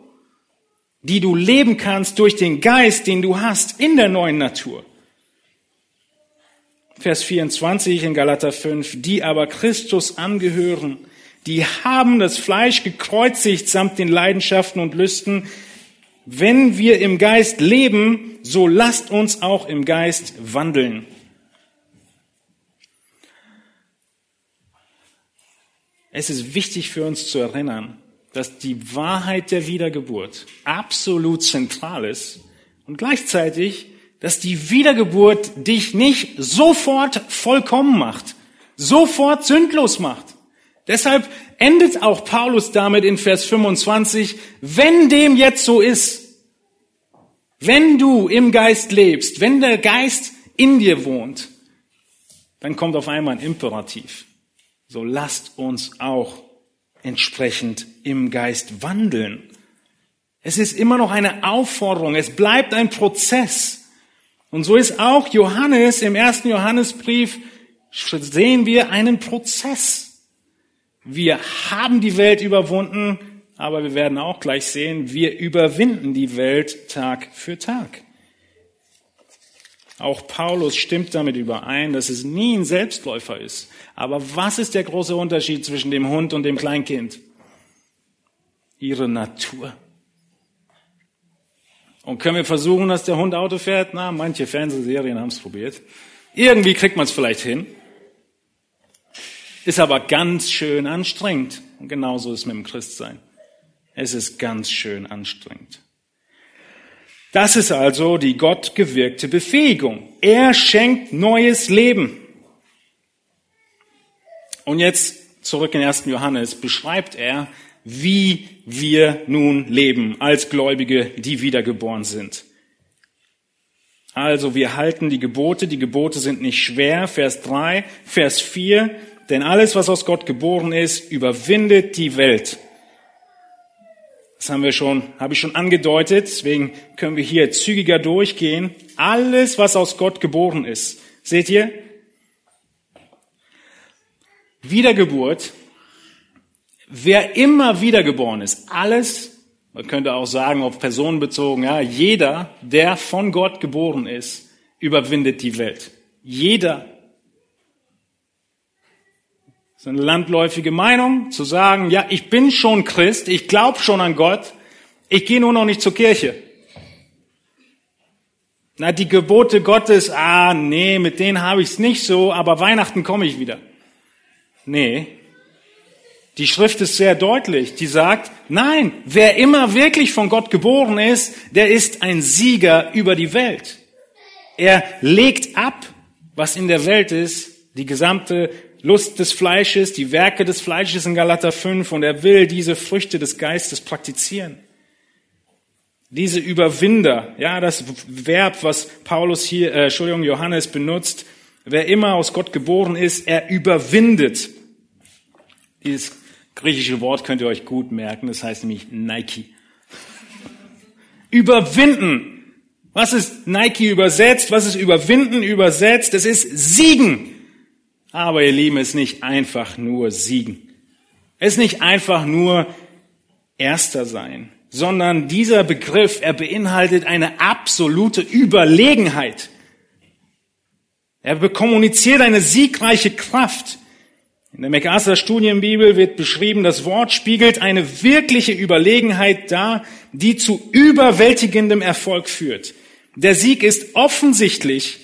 die du leben kannst durch den Geist, den du hast in der neuen Natur. Vers 24 in Galater 5, die aber Christus angehören, die haben das Fleisch gekreuzigt samt den Leidenschaften und Lüsten. Wenn wir im Geist leben, so lasst uns auch im Geist wandeln. Es ist wichtig für uns zu erinnern, dass die Wahrheit der Wiedergeburt absolut zentral ist und gleichzeitig dass die Wiedergeburt dich nicht sofort vollkommen macht, sofort sündlos macht. Deshalb endet auch Paulus damit in Vers 25, wenn dem jetzt so ist, wenn du im Geist lebst, wenn der Geist in dir wohnt, dann kommt auf einmal ein Imperativ. So lasst uns auch entsprechend im Geist wandeln. Es ist immer noch eine Aufforderung, es bleibt ein Prozess. Und so ist auch Johannes im ersten Johannesbrief, sehen wir einen Prozess. Wir haben die Welt überwunden, aber wir werden auch gleich sehen, wir überwinden die Welt Tag für Tag. Auch Paulus stimmt damit überein, dass es nie ein Selbstläufer ist. Aber was ist der große Unterschied zwischen dem Hund und dem Kleinkind? Ihre Natur. Und können wir versuchen, dass der Hund Auto fährt? Na, manche Fernsehserien haben es probiert. Irgendwie kriegt man es vielleicht hin. Ist aber ganz schön anstrengend. Und genauso ist es mit dem Christsein. Es ist ganz schön anstrengend. Das ist also die Gott gewirkte Befähigung. Er schenkt neues Leben. Und jetzt zurück in 1. Johannes beschreibt er, wie wir nun leben als Gläubige, die wiedergeboren sind. Also wir halten die Gebote, die Gebote sind nicht schwer, Vers 3, Vers 4, denn alles, was aus Gott geboren ist, überwindet die Welt. Das haben wir schon, habe ich schon angedeutet, deswegen können wir hier zügiger durchgehen. Alles, was aus Gott geboren ist. Seht ihr? Wiedergeburt Wer immer wiedergeboren ist, alles, man könnte auch sagen, auf Personen bezogen, ja, jeder, der von Gott geboren ist, überwindet die Welt. Jeder. Das ist eine landläufige Meinung, zu sagen, ja, ich bin schon Christ, ich glaube schon an Gott, ich gehe nur noch nicht zur Kirche. Na, die Gebote Gottes, ah, nee, mit denen habe ich es nicht so, aber Weihnachten komme ich wieder. Nee, die Schrift ist sehr deutlich. Die sagt, nein, wer immer wirklich von Gott geboren ist, der ist ein Sieger über die Welt. Er legt ab, was in der Welt ist, die gesamte Lust des Fleisches, die Werke des Fleisches in Galater 5 und er will diese Früchte des Geistes praktizieren. Diese Überwinder, ja, das Verb, was Paulus hier, äh, Entschuldigung, Johannes benutzt, wer immer aus Gott geboren ist, er überwindet. Dieses griechische Wort könnt ihr euch gut merken, das heißt nämlich Nike. Überwinden. Was ist Nike übersetzt? Was ist überwinden übersetzt? Es ist siegen. Aber ihr Lieben, es ist nicht einfach nur siegen. Es ist nicht einfach nur Erster sein, sondern dieser Begriff, er beinhaltet eine absolute Überlegenheit. Er kommuniziert eine siegreiche Kraft. In der MacArthur Studienbibel wird beschrieben, das Wort spiegelt eine wirkliche Überlegenheit dar, die zu überwältigendem Erfolg führt. Der Sieg ist offensichtlich,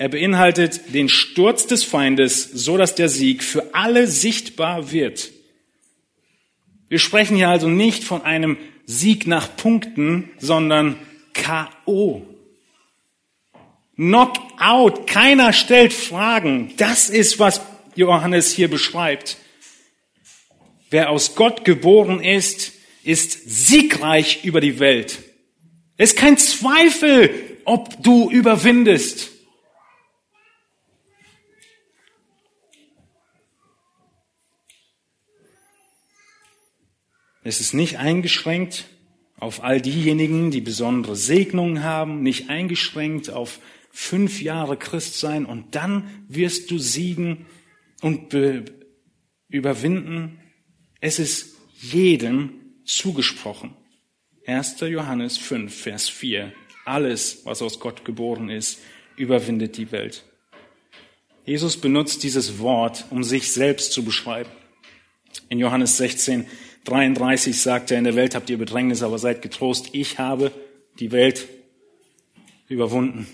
er beinhaltet den Sturz des Feindes, so dass der Sieg für alle sichtbar wird. Wir sprechen hier also nicht von einem Sieg nach Punkten, sondern K.O. Knockout. Keiner stellt Fragen. Das ist, was Johannes hier beschreibt. Wer aus Gott geboren ist, ist siegreich über die Welt. Es ist kein Zweifel, ob du überwindest. Es ist nicht eingeschränkt auf all diejenigen, die besondere Segnungen haben, nicht eingeschränkt auf fünf Jahre Christ sein und dann wirst du siegen und überwinden. Es ist jedem zugesprochen. 1. Johannes 5, Vers 4. Alles, was aus Gott geboren ist, überwindet die Welt. Jesus benutzt dieses Wort, um sich selbst zu beschreiben. In Johannes 16, 33 sagt er, in der Welt habt ihr Bedrängnis, aber seid getrost, ich habe die Welt überwunden.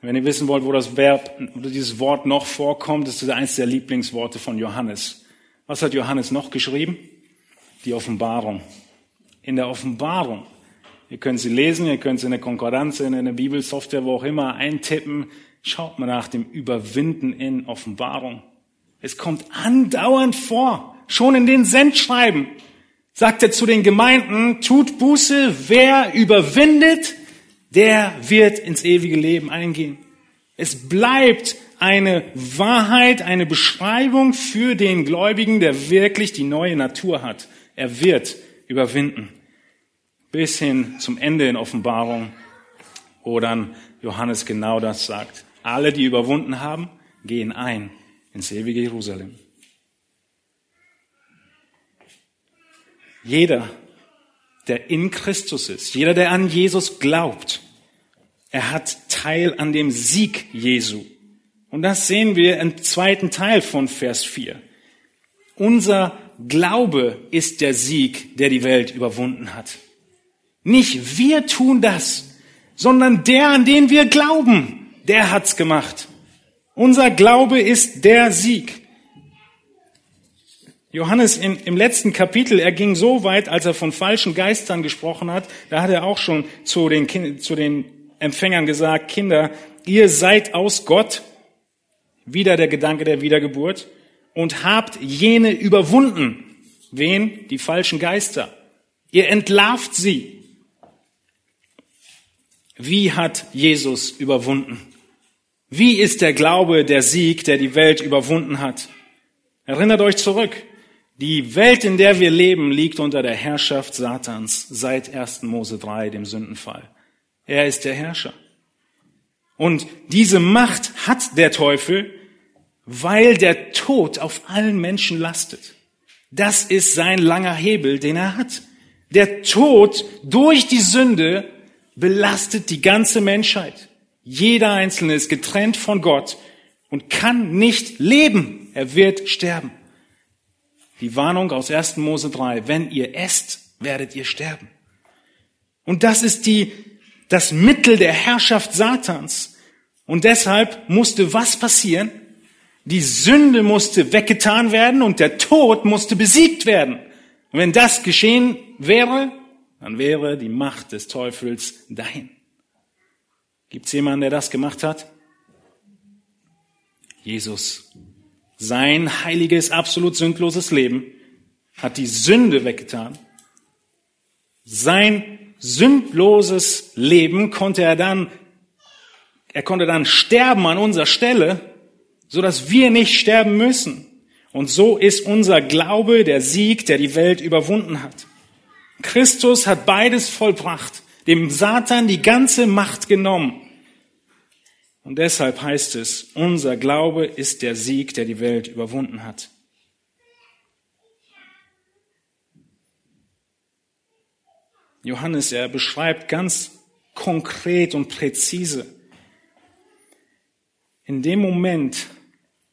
Wenn ihr wissen wollt, wo das Verb oder dieses Wort noch vorkommt, ist das eines der Lieblingsworte von Johannes. Was hat Johannes noch geschrieben? Die Offenbarung. In der Offenbarung. Ihr könnt sie lesen, ihr könnt sie in der Konkordanz, in der Bibelsoftware, wo auch immer eintippen. Schaut mal nach dem Überwinden in Offenbarung. Es kommt andauernd vor. Schon in den Sendschreiben sagt er zu den Gemeinden, tut Buße, wer überwindet, der wird ins ewige Leben eingehen. Es bleibt eine Wahrheit, eine Beschreibung für den Gläubigen, der wirklich die neue Natur hat. Er wird überwinden. Bis hin zum Ende in Offenbarung, wo dann Johannes genau das sagt. Alle, die überwunden haben, gehen ein ins ewige Jerusalem. Jeder, der in Christus ist, jeder, der an Jesus glaubt, er hat Teil an dem Sieg Jesu. Und das sehen wir im zweiten Teil von Vers 4. Unser Glaube ist der Sieg, der die Welt überwunden hat. Nicht wir tun das, sondern der, an den wir glauben, der hat's gemacht. Unser Glaube ist der Sieg. Johannes in, im letzten Kapitel, er ging so weit, als er von falschen Geistern gesprochen hat, da hat er auch schon zu den, zu den Empfängern gesagt, Kinder, ihr seid aus Gott, wieder der Gedanke der Wiedergeburt, und habt jene überwunden. Wen? Die falschen Geister. Ihr entlarvt sie. Wie hat Jesus überwunden? Wie ist der Glaube der Sieg, der die Welt überwunden hat? Erinnert euch zurück. Die Welt, in der wir leben, liegt unter der Herrschaft Satans seit 1. Mose 3, dem Sündenfall. Er ist der Herrscher. Und diese Macht hat der Teufel, weil der Tod auf allen Menschen lastet. Das ist sein langer Hebel, den er hat. Der Tod durch die Sünde belastet die ganze Menschheit. Jeder Einzelne ist getrennt von Gott und kann nicht leben. Er wird sterben. Die Warnung aus 1. Mose 3, wenn ihr esst, werdet ihr sterben. Und das ist die das Mittel der Herrschaft Satans. Und deshalb musste was passieren? Die Sünde musste weggetan werden und der Tod musste besiegt werden. Und wenn das geschehen wäre, dann wäre die Macht des Teufels dahin. Gibt es jemanden, der das gemacht hat? Jesus. Sein heiliges, absolut sündloses Leben hat die Sünde weggetan. Sein sündloses Leben konnte er dann, er konnte dann sterben an unserer Stelle, so dass wir nicht sterben müssen. Und so ist unser Glaube der Sieg, der die Welt überwunden hat. Christus hat beides vollbracht, dem Satan die ganze Macht genommen. Und deshalb heißt es, unser Glaube ist der Sieg, der die Welt überwunden hat. Johannes, er beschreibt ganz konkret und präzise, in dem Moment,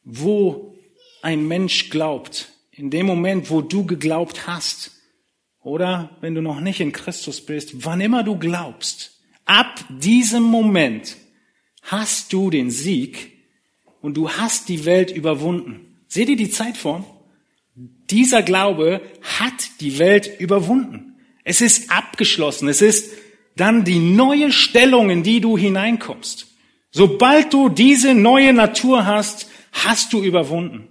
wo ein Mensch glaubt, in dem Moment, wo du geglaubt hast, oder wenn du noch nicht in Christus bist, wann immer du glaubst, ab diesem Moment hast du den Sieg und du hast die Welt überwunden. Seht ihr die Zeitform? Dieser Glaube hat die Welt überwunden. Es ist abgeschlossen. Es ist dann die neue Stellung, in die du hineinkommst. Sobald du diese neue Natur hast, hast du überwunden.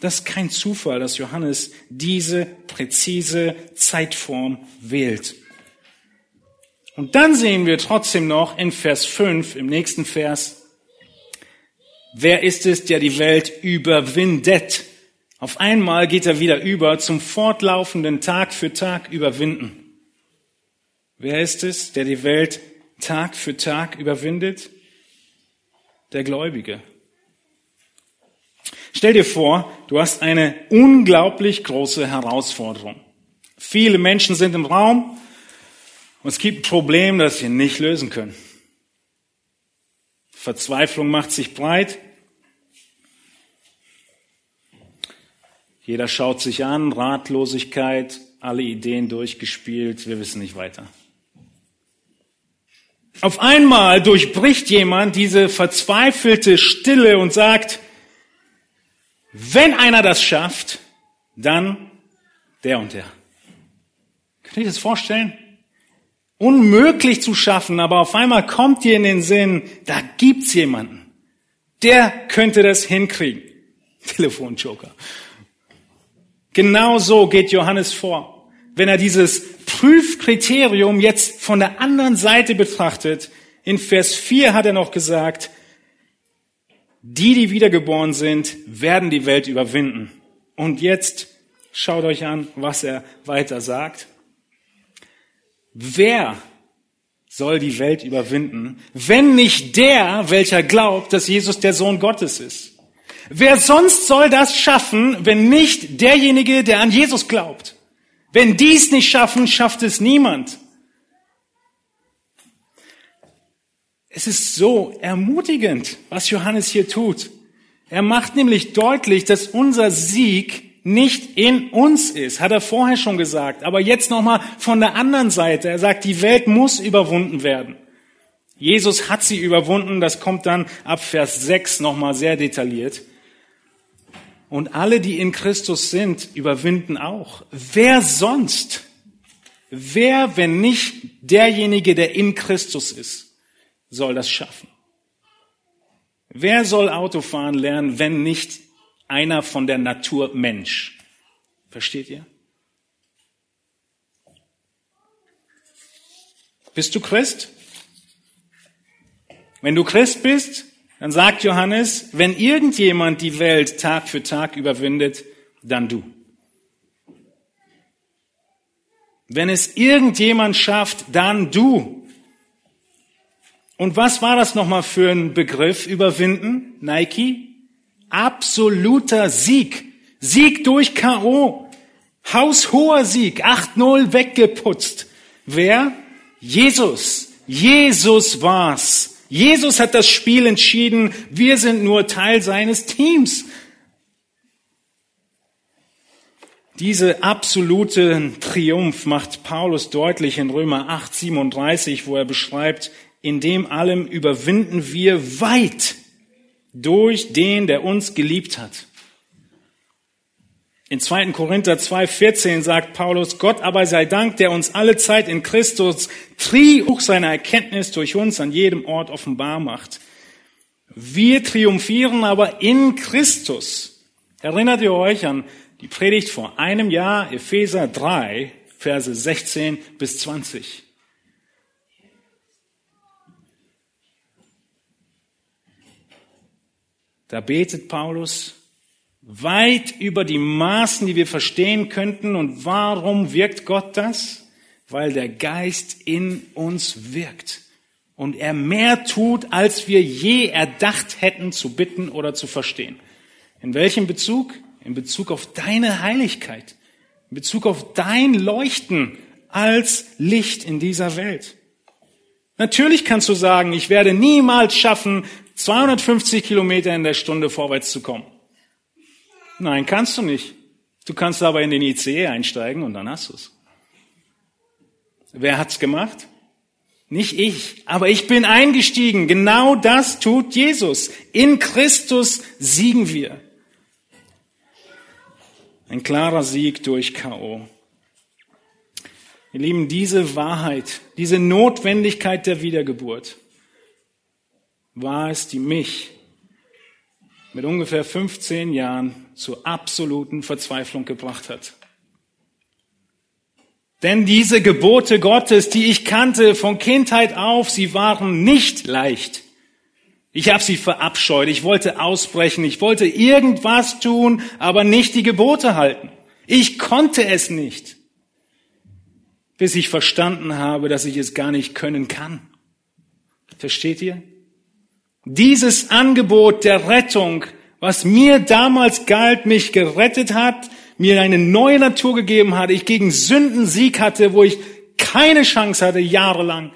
Das ist kein Zufall, dass Johannes diese präzise Zeitform wählt. Und dann sehen wir trotzdem noch in Vers 5, im nächsten Vers, wer ist es, der die Welt überwindet? Auf einmal geht er wieder über zum fortlaufenden Tag für Tag überwinden. Wer ist es, der die Welt Tag für Tag überwindet? Der Gläubige. Stell dir vor, du hast eine unglaublich große Herausforderung. Viele Menschen sind im Raum und es gibt ein Problem, das sie nicht lösen können. Verzweiflung macht sich breit Jeder schaut sich an, Ratlosigkeit, alle Ideen durchgespielt, wir wissen nicht weiter. Auf einmal durchbricht jemand diese verzweifelte Stille und sagt, wenn einer das schafft, dann der und der. Könnt ihr das vorstellen? Unmöglich zu schaffen, aber auf einmal kommt dir in den Sinn, da gibt's jemanden. Der könnte das hinkriegen. Telefonjoker. Genau so geht Johannes vor. Wenn er dieses Prüfkriterium jetzt von der anderen Seite betrachtet, In Vers 4 hat er noch gesagt, die, die wiedergeboren sind, werden die Welt überwinden. Und jetzt schaut euch an, was er weiter sagt. Wer soll die Welt überwinden, wenn nicht der, welcher glaubt, dass Jesus der Sohn Gottes ist? Wer sonst soll das schaffen, wenn nicht derjenige, der an Jesus glaubt? Wenn dies nicht schaffen, schafft es niemand. Es ist so ermutigend, was Johannes hier tut. Er macht nämlich deutlich, dass unser Sieg nicht in uns ist, hat er vorher schon gesagt. Aber jetzt nochmal von der anderen Seite. Er sagt, die Welt muss überwunden werden. Jesus hat sie überwunden. Das kommt dann ab Vers 6 nochmal sehr detailliert. Und alle, die in Christus sind, überwinden auch. Wer sonst? Wer, wenn nicht derjenige, der in Christus ist, soll das schaffen? Wer soll Autofahren lernen, wenn nicht einer von der Natur Mensch? Versteht ihr? Bist du Christ? Wenn du Christ bist, dann sagt Johannes, wenn irgendjemand die Welt Tag für Tag überwindet, dann du. Wenn es irgendjemand schafft, dann du. Und was war das nochmal für ein Begriff, überwinden? Nike? Absoluter Sieg. Sieg durch K.O. Haushoher Sieg. 8-0 weggeputzt. Wer? Jesus. Jesus war's. Jesus hat das Spiel entschieden. Wir sind nur Teil seines Teams. Diese absolute Triumph macht Paulus deutlich in Römer 8, 37, wo er beschreibt, in dem allem überwinden wir weit durch den, der uns geliebt hat. In 2. Korinther 2,14 sagt Paulus, Gott aber sei Dank, der uns alle Zeit in Christus Triumph seiner Erkenntnis durch uns an jedem Ort offenbar macht. Wir triumphieren aber in Christus. Erinnert ihr euch an die Predigt vor einem Jahr, Epheser 3, Verse 16 bis 20. Da betet Paulus, weit über die Maßen, die wir verstehen könnten. Und warum wirkt Gott das? Weil der Geist in uns wirkt und er mehr tut, als wir je erdacht hätten zu bitten oder zu verstehen. In welchem Bezug? In Bezug auf deine Heiligkeit, in Bezug auf dein Leuchten als Licht in dieser Welt. Natürlich kannst du sagen, ich werde niemals schaffen, 250 Kilometer in der Stunde vorwärts zu kommen. Nein, kannst du nicht. Du kannst aber in den ICE einsteigen und dann hast du es. Wer hat's gemacht? Nicht ich, aber ich bin eingestiegen. Genau das tut Jesus. In Christus siegen wir. Ein klarer Sieg durch KO. Ihr Lieben, diese Wahrheit, diese Notwendigkeit der Wiedergeburt war es, die mich mit ungefähr 15 Jahren zur absoluten Verzweiflung gebracht hat. Denn diese Gebote Gottes, die ich kannte von Kindheit auf, sie waren nicht leicht. Ich habe sie verabscheut, ich wollte ausbrechen, ich wollte irgendwas tun, aber nicht die Gebote halten. Ich konnte es nicht, bis ich verstanden habe, dass ich es gar nicht können kann. Versteht ihr? Dieses Angebot der Rettung, was mir damals galt, mich gerettet hat, mir eine neue Natur gegeben hat, ich gegen Sünden Sieg hatte, wo ich keine Chance hatte, jahrelang.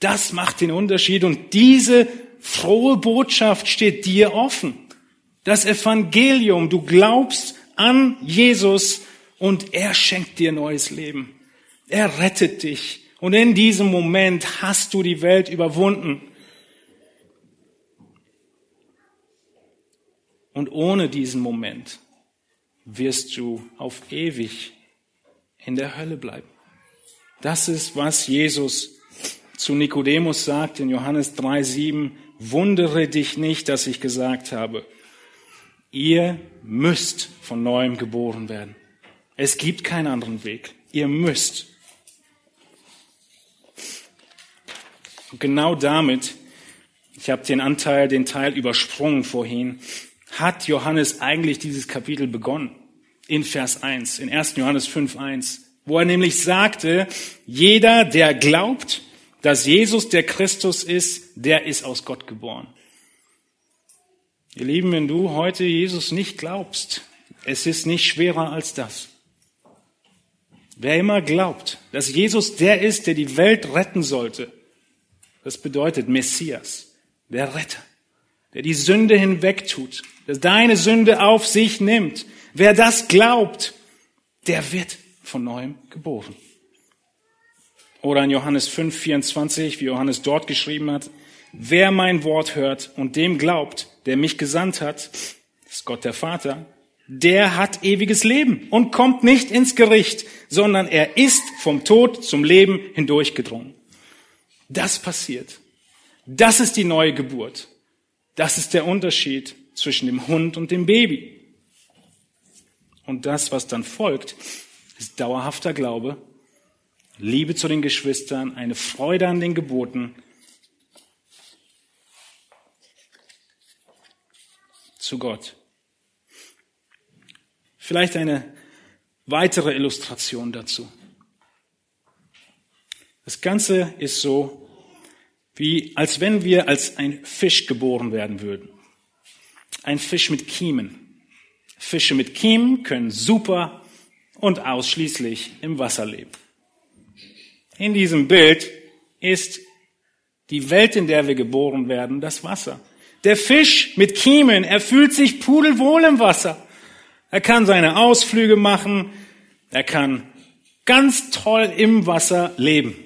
Das macht den Unterschied und diese frohe Botschaft steht dir offen. Das Evangelium, du glaubst an Jesus und er schenkt dir neues Leben. Er rettet dich. Und in diesem Moment hast du die Welt überwunden. Und ohne diesen Moment wirst du auf ewig in der Hölle bleiben. Das ist, was Jesus zu Nikodemus sagt in Johannes 3,7. Wundere dich nicht, dass ich gesagt habe, ihr müsst von neuem geboren werden. Es gibt keinen anderen Weg. Ihr müsst. Und genau damit, ich habe den Anteil, den Teil übersprungen vorhin, hat Johannes eigentlich dieses Kapitel begonnen. In Vers 1, in 1. Johannes 5, 1, wo er nämlich sagte, jeder, der glaubt, dass Jesus der Christus ist, der ist aus Gott geboren. Ihr Lieben, wenn du heute Jesus nicht glaubst, es ist nicht schwerer als das. Wer immer glaubt, dass Jesus der ist, der die Welt retten sollte, das bedeutet Messias, der Retter, der die Sünde hinwegtut, der deine Sünde auf sich nimmt. Wer das glaubt, der wird von neuem geboren. Oder in Johannes 5, 24, wie Johannes dort geschrieben hat, wer mein Wort hört und dem glaubt, der mich gesandt hat, ist Gott der Vater, der hat ewiges Leben und kommt nicht ins Gericht, sondern er ist vom Tod zum Leben hindurchgedrungen. Das passiert. Das ist die neue Geburt. Das ist der Unterschied zwischen dem Hund und dem Baby. Und das, was dann folgt, ist dauerhafter Glaube Liebe zu den Geschwistern, eine Freude an den Geboten, zu Gott. Vielleicht eine weitere Illustration dazu. Das Ganze ist so, wie als wenn wir als ein Fisch geboren werden würden. Ein Fisch mit Kiemen. Fische mit Kiemen können super und ausschließlich im Wasser leben. In diesem Bild ist die Welt, in der wir geboren werden, das Wasser. Der Fisch mit Kiemen, er fühlt sich pudelwohl im Wasser. Er kann seine Ausflüge machen. Er kann ganz toll im Wasser leben.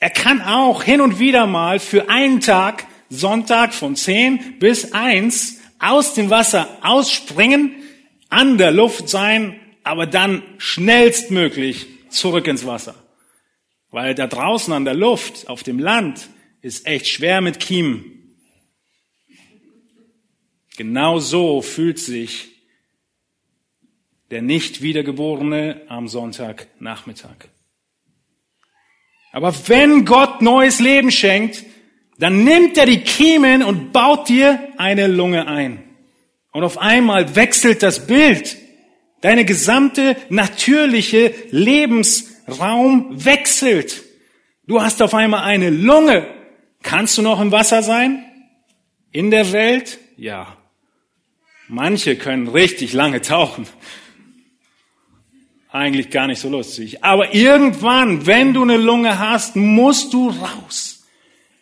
Er kann auch hin und wieder mal für einen Tag, Sonntag von 10 bis 1, aus dem Wasser ausspringen, an der Luft sein, aber dann schnellstmöglich zurück ins Wasser. Weil da draußen an der Luft, auf dem Land, ist echt schwer mit Kiemen. Genau so fühlt sich der nicht wiedergeborene am Sonntagnachmittag. Aber wenn Gott neues Leben schenkt, dann nimmt er die Kiemen und baut dir eine Lunge ein. Und auf einmal wechselt das Bild. Deine gesamte natürliche Lebens Raum wechselt. Du hast auf einmal eine Lunge. Kannst du noch im Wasser sein? In der Welt? Ja. Manche können richtig lange tauchen. Eigentlich gar nicht so lustig. Aber irgendwann, wenn du eine Lunge hast, musst du raus.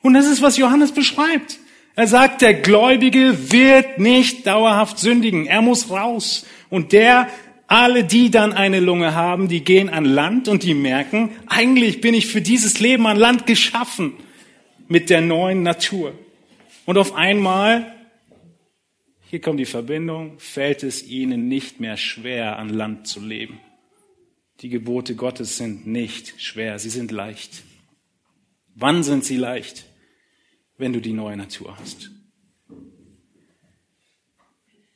Und das ist, was Johannes beschreibt. Er sagt, der Gläubige wird nicht dauerhaft sündigen. Er muss raus. Und der, alle, die dann eine Lunge haben, die gehen an Land und die merken, eigentlich bin ich für dieses Leben an Land geschaffen mit der neuen Natur. Und auf einmal, hier kommt die Verbindung, fällt es ihnen nicht mehr schwer, an Land zu leben. Die Gebote Gottes sind nicht schwer, sie sind leicht. Wann sind sie leicht? Wenn du die neue Natur hast.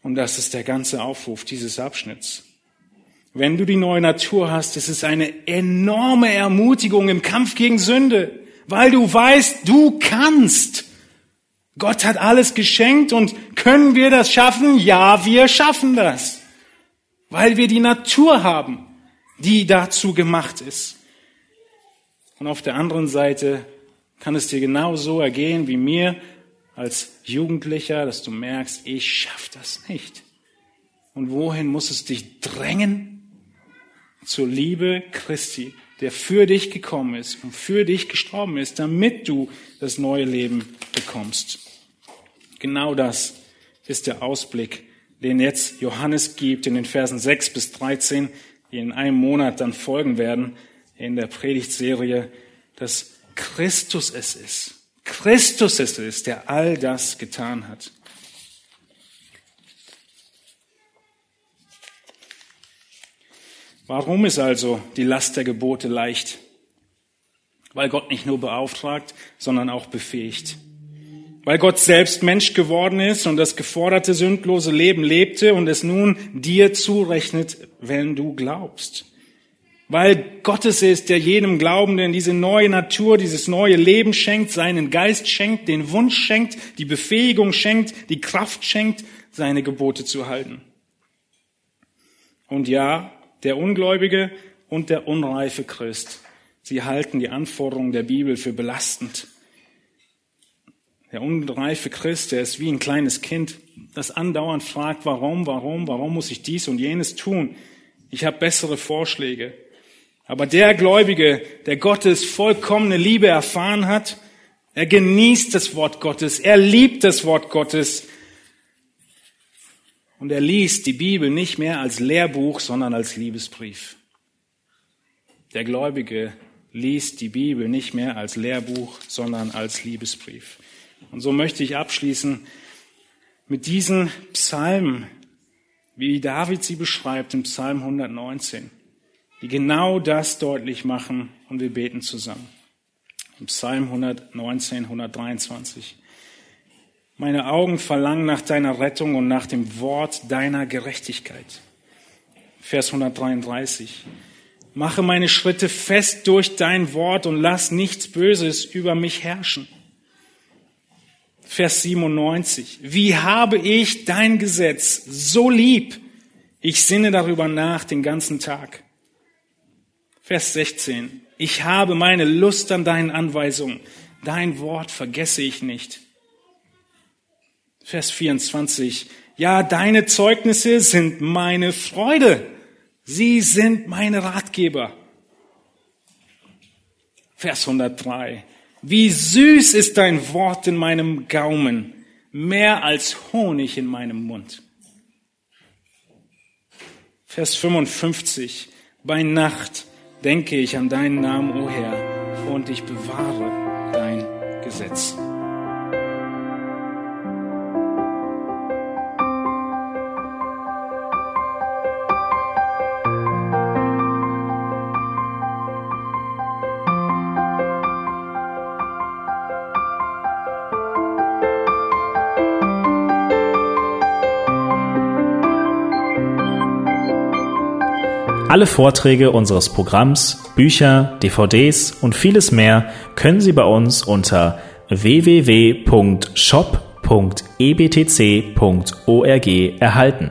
Und das ist der ganze Aufruf dieses Abschnitts. Wenn du die neue Natur hast, ist es eine enorme Ermutigung im Kampf gegen Sünde, weil du weißt, du kannst. Gott hat alles geschenkt und können wir das schaffen? Ja, wir schaffen das, weil wir die Natur haben, die dazu gemacht ist. Und auf der anderen Seite kann es dir genauso ergehen wie mir als Jugendlicher, dass du merkst, ich schaff das nicht. Und wohin muss es dich drängen? zur Liebe Christi, der für dich gekommen ist und für dich gestorben ist, damit du das neue Leben bekommst. Genau das ist der Ausblick, den jetzt Johannes gibt in den Versen 6 bis 13, die in einem Monat dann folgen werden in der Predigtserie, dass Christus es ist. Christus es ist, der all das getan hat. Warum ist also die Last der Gebote leicht? Weil Gott nicht nur beauftragt, sondern auch befähigt. Weil Gott selbst Mensch geworden ist und das geforderte sündlose Leben lebte und es nun dir zurechnet, wenn du glaubst. weil Gottes ist, der jedem Glaubenden diese neue Natur, dieses neue Leben schenkt, seinen Geist schenkt, den Wunsch schenkt, die Befähigung schenkt, die Kraft schenkt, seine Gebote zu halten. Und ja, der Ungläubige und der unreife Christ, sie halten die Anforderungen der Bibel für belastend. Der unreife Christ, der ist wie ein kleines Kind, das andauernd fragt, warum, warum, warum muss ich dies und jenes tun? Ich habe bessere Vorschläge. Aber der Gläubige, der Gottes vollkommene Liebe erfahren hat, er genießt das Wort Gottes, er liebt das Wort Gottes und er liest die Bibel nicht mehr als Lehrbuch, sondern als Liebesbrief. Der Gläubige liest die Bibel nicht mehr als Lehrbuch, sondern als Liebesbrief. Und so möchte ich abschließen mit diesen Psalmen, wie David sie beschreibt im Psalm 119 die genau das deutlich machen und wir beten zusammen. Im Psalm 119, 123. Meine Augen verlangen nach deiner Rettung und nach dem Wort deiner Gerechtigkeit. Vers 133. Mache meine Schritte fest durch dein Wort und lass nichts Böses über mich herrschen. Vers 97. Wie habe ich dein Gesetz so lieb? Ich sinne darüber nach den ganzen Tag. Vers 16. Ich habe meine Lust an deinen Anweisungen. Dein Wort vergesse ich nicht. Vers 24. Ja, deine Zeugnisse sind meine Freude. Sie sind meine Ratgeber. Vers 103. Wie süß ist dein Wort in meinem Gaumen, mehr als Honig in meinem Mund. Vers 55. Bei Nacht denke ich an deinen Namen, o oh Herr, und ich bewahre dein Gesetz. Alle Vorträge unseres Programms, Bücher, DVDs und vieles mehr können Sie bei uns unter www.shop.ebtc.org erhalten.